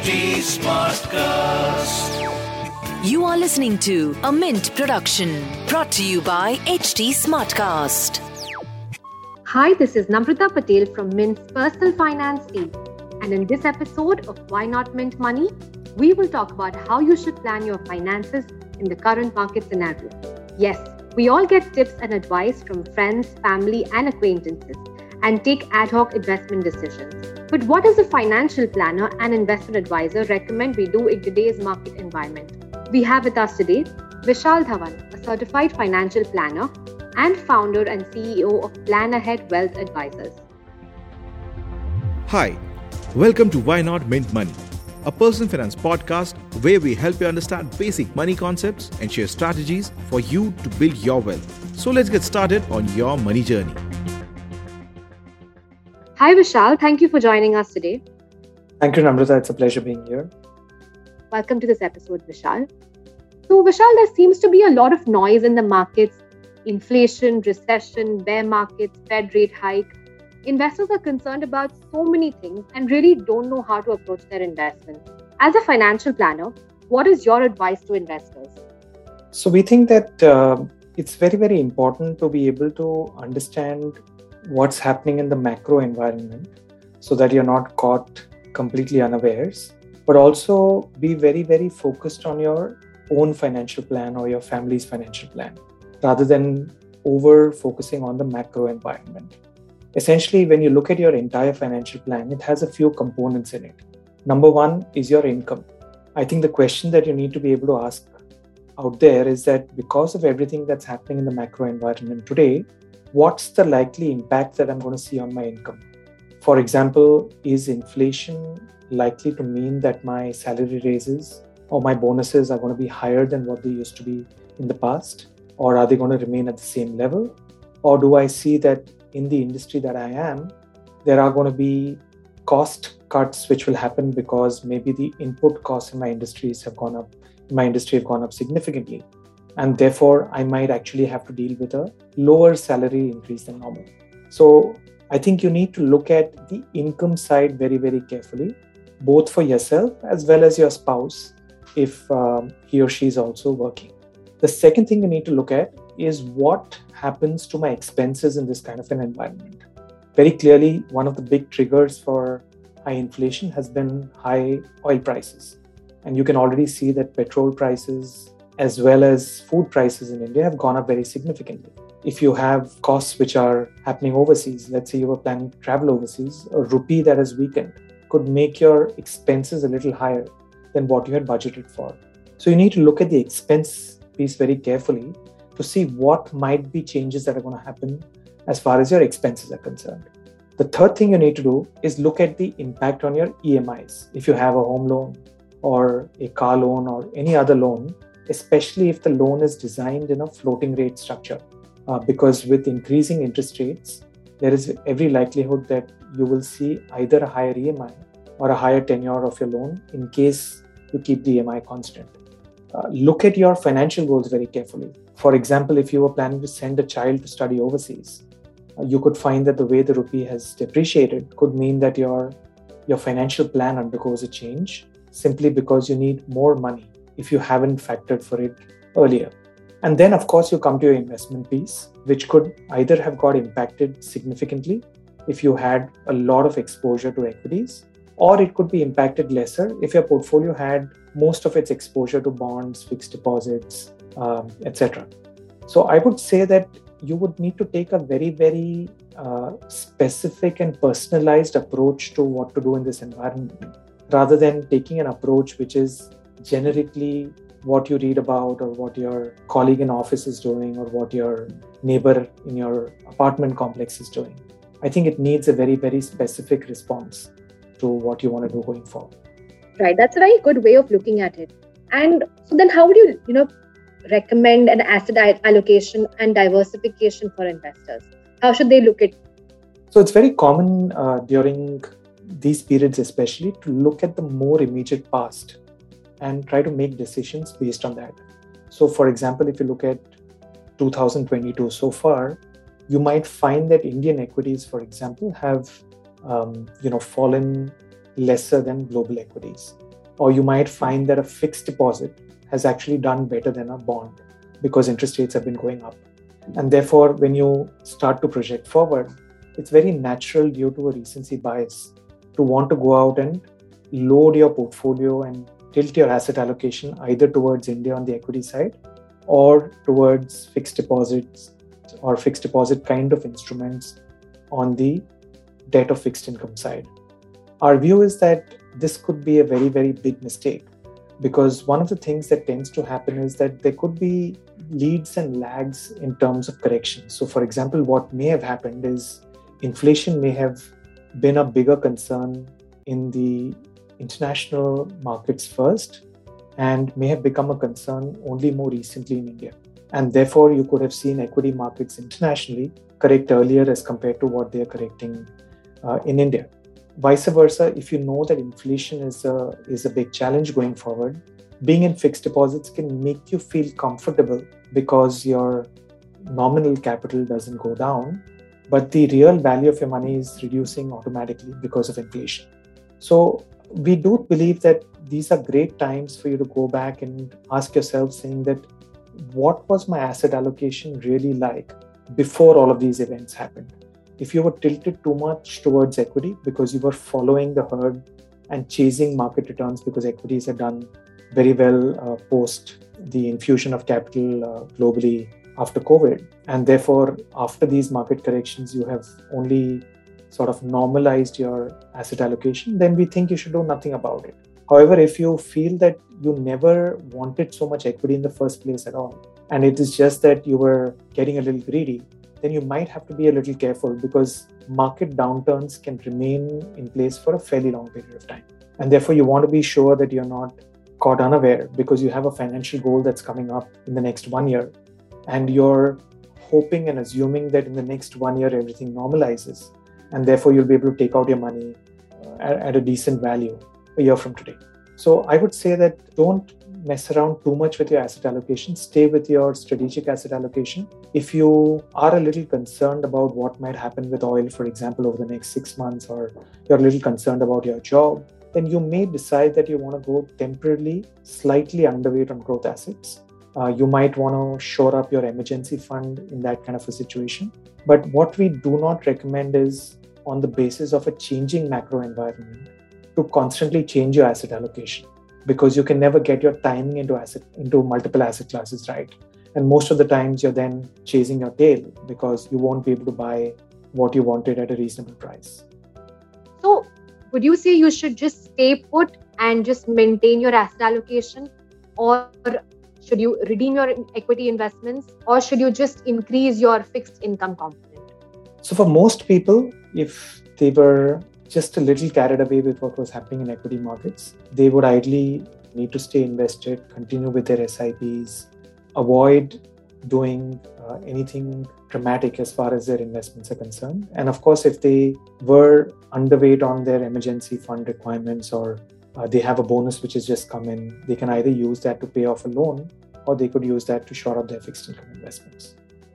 HT Smartcast. You are listening to a Mint production brought to you by HT Smartcast. Hi, this is Namrata Patel from Mint's personal finance team. And in this episode of Why Not Mint Money, we will talk about how you should plan your finances in the current market scenario. Yes, we all get tips and advice from friends, family, and acquaintances and take ad hoc investment decisions. But what does a financial planner and investment advisor recommend we do in today's market environment? We have with us today Vishal Dhawan, a certified financial planner and founder and CEO of Plan Ahead Wealth Advisors. Hi, welcome to Why Not Mint Money, a personal finance podcast where we help you understand basic money concepts and share strategies for you to build your wealth. So let's get started on your money journey. Hi, Vishal. Thank you for joining us today. Thank you, Namrata. It's a pleasure being here. Welcome to this episode, Vishal. So, Vishal, there seems to be a lot of noise in the markets inflation, recession, bear markets, Fed rate hike. Investors are concerned about so many things and really don't know how to approach their investments. As a financial planner, what is your advice to investors? So, we think that uh, it's very, very important to be able to understand what's happening in the macro environment so that you're not caught completely unawares, but also be very, very focused on your own financial plan or your family's financial plan rather than over focusing on the macro environment. Essentially, when you look at your entire financial plan, it has a few components in it. Number one is your income. I think the question that you need to be able to ask out there is that because of everything that's happening in the macro environment today, what's the likely impact that I'm going to see on my income? For example, is inflation likely to mean that my salary raises or my bonuses are going to be higher than what they used to be in the past? Or are they going to remain at the same level? Or do I see that in the industry that I am, there are going to be cost cuts which will happen because maybe the input costs in my industries have gone up, my industry have gone up significantly and therefore I might actually have to deal with a lower salary increase than normal. So I think you need to look at the income side very, very carefully, both for yourself as well as your spouse, if um, he or she is also working. The second thing you need to look at is what happens to my expenses in this kind of an environment. Very clearly, one of the big triggers for high inflation has been high oil prices. And you can already see that petrol prices as well as food prices in India have gone up very significantly. If you have costs which are happening overseas, let's say you were planning to travel overseas, a rupee that has weakened could make your expenses a little higher than what you had budgeted for. So you need to look at the expense piece very carefully to see what might be changes that are going to happen as far as your expenses are concerned. The third thing you need to do is look at the impact on your EMIs. If you have a home loan or a car loan or any other loan, especially if the loan is designed in a floating rate structure. Uh, because with increasing interest rates, there is every likelihood that you will see either a higher EMI or a higher tenure of your loan in case you keep the EMI constant. Uh, look at your financial goals very carefully. For example, if you were planning to send a child to study overseas, uh, you could find that the way the rupee has depreciated could mean that your your financial plan undergoes a change simply because you need more money if you haven't factored for it earlier. And then, of course, you come to your investment piece, which could either have got impacted significantly if you had a lot of exposure to equities, or it could be impacted lesser if your portfolio had most of its exposure to bonds, fixed deposits, um, etc. So, I would say that you would need to take a very, very uh, specific and personalized approach to what to do in this environment rather than taking an approach which is generically what you read about or what your colleague in office is doing or what your neighbor in your apartment complex is doing. I think it needs a very, very specific response to what you want to do going forward. Right. That's a very good way of looking at it. And so then how would you, you know, recommend an asset allocation and diversification for investors? How should they look at so it's very common uh, during these periods especially to look at the more immediate past and try to make decisions based on that. So, for example, if you look at 2022 so far, you might find that Indian equities, for example, have um, you know fallen lesser than global equities. or you might find that a fixed deposit has actually done better than a bond because interest rates have been going up. And therefore, when you start to project forward, it's very natural due to a recency bias to want to go out and load your portfolio and tilt your asset allocation either towards India on the equity side or towards fixed deposits or fixed deposit kind of instruments on the debt or fixed income side. Our view is that this could be a very, very big mistake because one of the things that tends to happen is that there could be leads and lags in terms of correction. So, for example, what may have happened is inflation may have been a bigger concern in the international markets first and may have become a concern only more recently in India. And therefore, you could have seen equity markets internationally correct earlier as compared to what they are correcting uh, in India. Vice versa, if you know that inflation is a, is a big challenge going forward, being in fixed deposits can make you feel comfortable because your nominal capital doesn't go down, but the real value of your money is reducing automatically because of inflation. So, we do believe that these are great times for you to go back and ask yourself, saying that what was my asset allocation really like before all of these events happened? If you were tilted too much towards equity because you were following the herd and chasing market returns because equities had done very well uh, post the infusion of capital uh, globally after COVID. And therefore, after these market corrections, you have only sort of normalized your asset allocation, then we think you should do nothing about it. However, if you feel that you never wanted so much equity in the first place at all, and it is just that you were getting a little greedy, then you might have to be a little careful because market downturns can remain in place for a fairly long period of time. And therefore, you want to be sure that you're not caught unaware because you have a financial goal that's coming up in the next one year and you're hoping and assuming that in the next one year everything normalizes and therefore you'll be able to take out your money uh, at, at a decent value a year from today. So I would say that don't mess around too much with your asset allocation. Stay with your strategic asset allocation. If you are a little concerned about what might happen with oil, for example, over the next six months, or you're a little concerned about your job, then you may decide that you want to go temporarily slightly underweight on growth assets. Uh, you might want to shore up your emergency fund in that kind of a situation. But what we do not recommend is on the basis of a changing macro environment to constantly change your asset allocation. Because you can never get your timing into asset into multiple asset classes right? And most of the times you're then chasing your tail because you won't be able to buy what you wanted at a reasonable price. So would you say you should just stay put and just maintain your asset allocation? Or should you redeem your equity investments? Or should you just increase your fixed income component so for most people if they were just a little carried away with what was happening in equity markets, they would ideally need to stay invested, continue with their SIPs, avoid doing uh, anything dramatic as far as their investments are concerned. And of course, if they were underweight on their emergency fund requirements or uh, they have a bonus which has just come in, they can either use that to pay off a loan or they could use that to shore up their fixed income investments.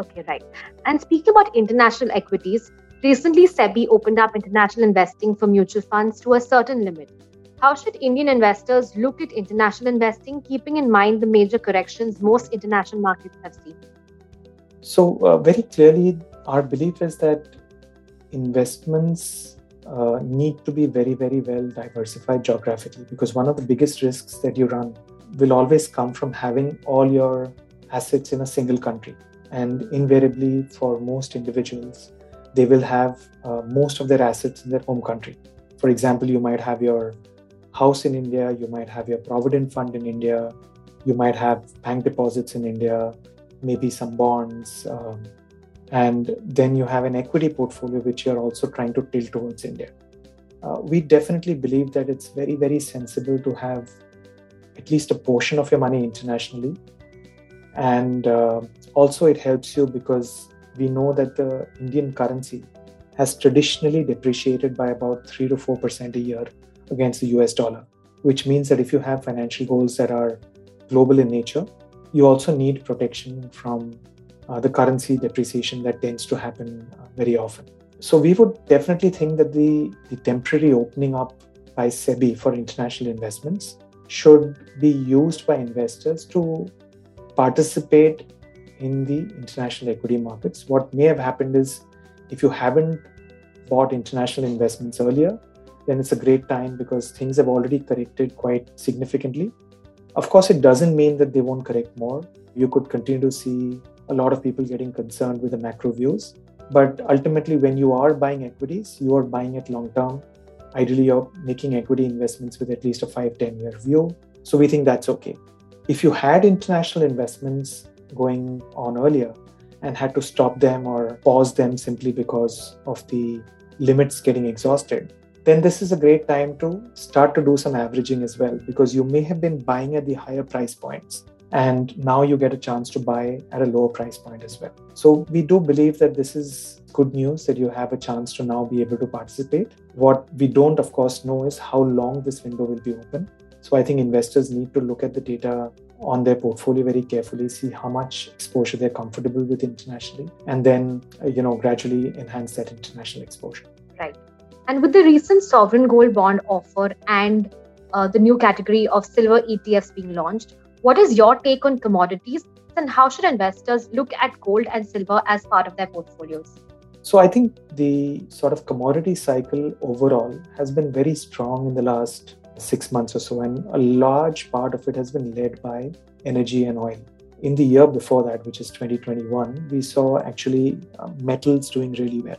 Okay, right. And speaking about international equities, Recently, SEBI opened up international investing for mutual funds to a certain limit. How should Indian investors look at international investing, keeping in mind the major corrections most international markets have seen? So, uh, very clearly, our belief is that investments uh, need to be very, very well diversified geographically because one of the biggest risks that you run will always come from having all your assets in a single country. And invariably, for most individuals, they will have uh, most of their assets in their home country. For example, you might have your house in India, you might have your provident fund in India, you might have bank deposits in India, maybe some bonds, um, and then you have an equity portfolio which you're also trying to tilt towards India. Uh, we definitely believe that it's very, very sensible to have at least a portion of your money internationally. And uh, also, it helps you because we know that the Indian currency has traditionally depreciated by about 3 to 4% a year against the US dollar, which means that if you have financial goals that are global in nature, you also need protection from uh, the currency depreciation that tends to happen uh, very often. So we would definitely think that the, the temporary opening up by SEBI for international investments should be used by investors to participate in the international equity markets. What may have happened is if you haven't bought international investments earlier, then it's a great time because things have already corrected quite significantly. Of course, it doesn't mean that they won't correct more. You could continue to see a lot of people getting concerned with the macro views. But ultimately, when you are buying equities, you are buying it long term. Ideally, you're making equity investments with at least a 5 10 year view. So we think that's okay. If you had international investments going on earlier and had to stop them or pause them simply because of the limits getting exhausted, then this is a great time to start to do some averaging as well because you may have been buying at the higher price points and now you get a chance to buy at a lower price point as well. So we do believe that this is good news that you have a chance to now be able to participate. What we don't, of course, know is how long this window will be open. So I think investors need to look at the data on their portfolio very carefully, see how much exposure they're comfortable with internationally, and then you know gradually enhance that international exposure. Right. And with the recent sovereign gold bond offer and uh, the new category of silver ETFs being launched, what is your take on commodities and how should investors look at gold and silver as part of their portfolios? So, I think the sort of commodity cycle overall has been very strong in the last six months or so, and a large part of it has been led by energy and oil. In the year before that, which is 2021, we saw actually uh, metals doing really well.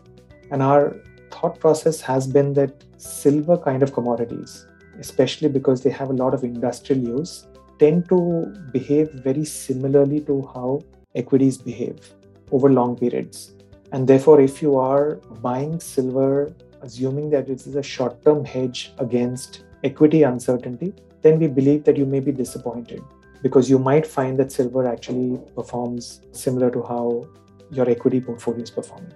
And our thought process has been that silver kind of commodities, especially because they have a lot of industrial use, tend to behave very similarly to how equities behave over long periods. And therefore, if you are buying silver, assuming that it is a short term hedge against equity uncertainty, then we believe that you may be disappointed because you might find that silver actually performs similar to how your equity portfolio is performing.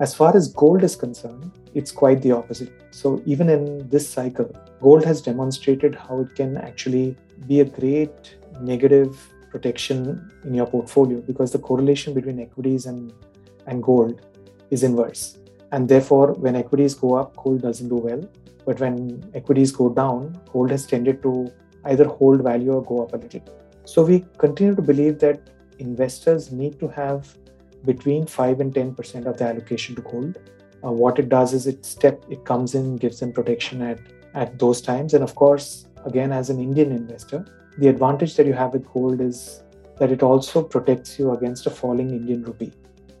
As far as gold is concerned, it's quite the opposite. So, even in this cycle, gold has demonstrated how it can actually be a great negative protection in your portfolio because the correlation between equities and, and gold is inverse. And therefore, when equities go up, gold doesn't do well. But when equities go down, gold has tended to either hold value or go up a little. So, we continue to believe that investors need to have between 5 and 10% of the allocation to gold. Uh, what it does is it step it comes in gives them protection at at those times and of course again as an indian investor the advantage that you have with gold is that it also protects you against a falling indian rupee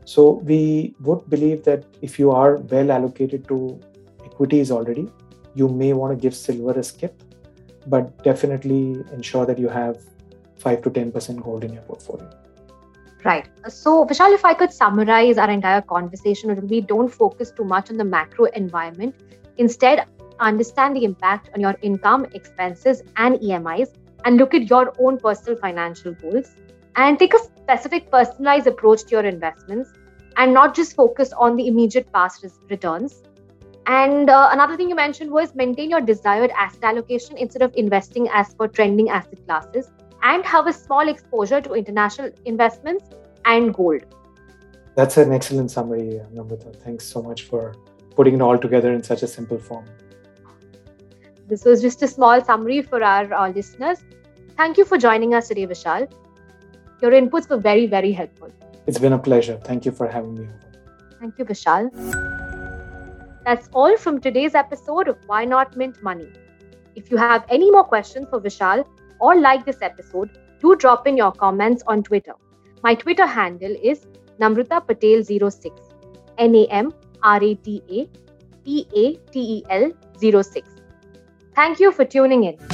so we would believe that if you are well allocated to equities already you may want to give silver a skip but definitely ensure that you have 5 to 10% gold in your portfolio Right. So, Vishal, if I could summarize our entire conversation, it would be don't focus too much on the macro environment. Instead, understand the impact on your income, expenses, and EMIs, and look at your own personal financial goals. And take a specific personalized approach to your investments and not just focus on the immediate past returns. And uh, another thing you mentioned was maintain your desired asset allocation instead of investing as per trending asset classes and have a small exposure to international investments and gold. That's an excellent summary, Namrata. Thanks so much for putting it all together in such a simple form. This was just a small summary for our, our listeners. Thank you for joining us today, Vishal. Your inputs were very, very helpful. It's been a pleasure. Thank you for having me. Thank you, Vishal. That's all from today's episode of Why Not Mint Money. If you have any more questions for Vishal, or like this episode, do drop in your comments on Twitter. My Twitter handle is Namrata Patel06. N A M R A T A P A T E L 06. Thank you for tuning in.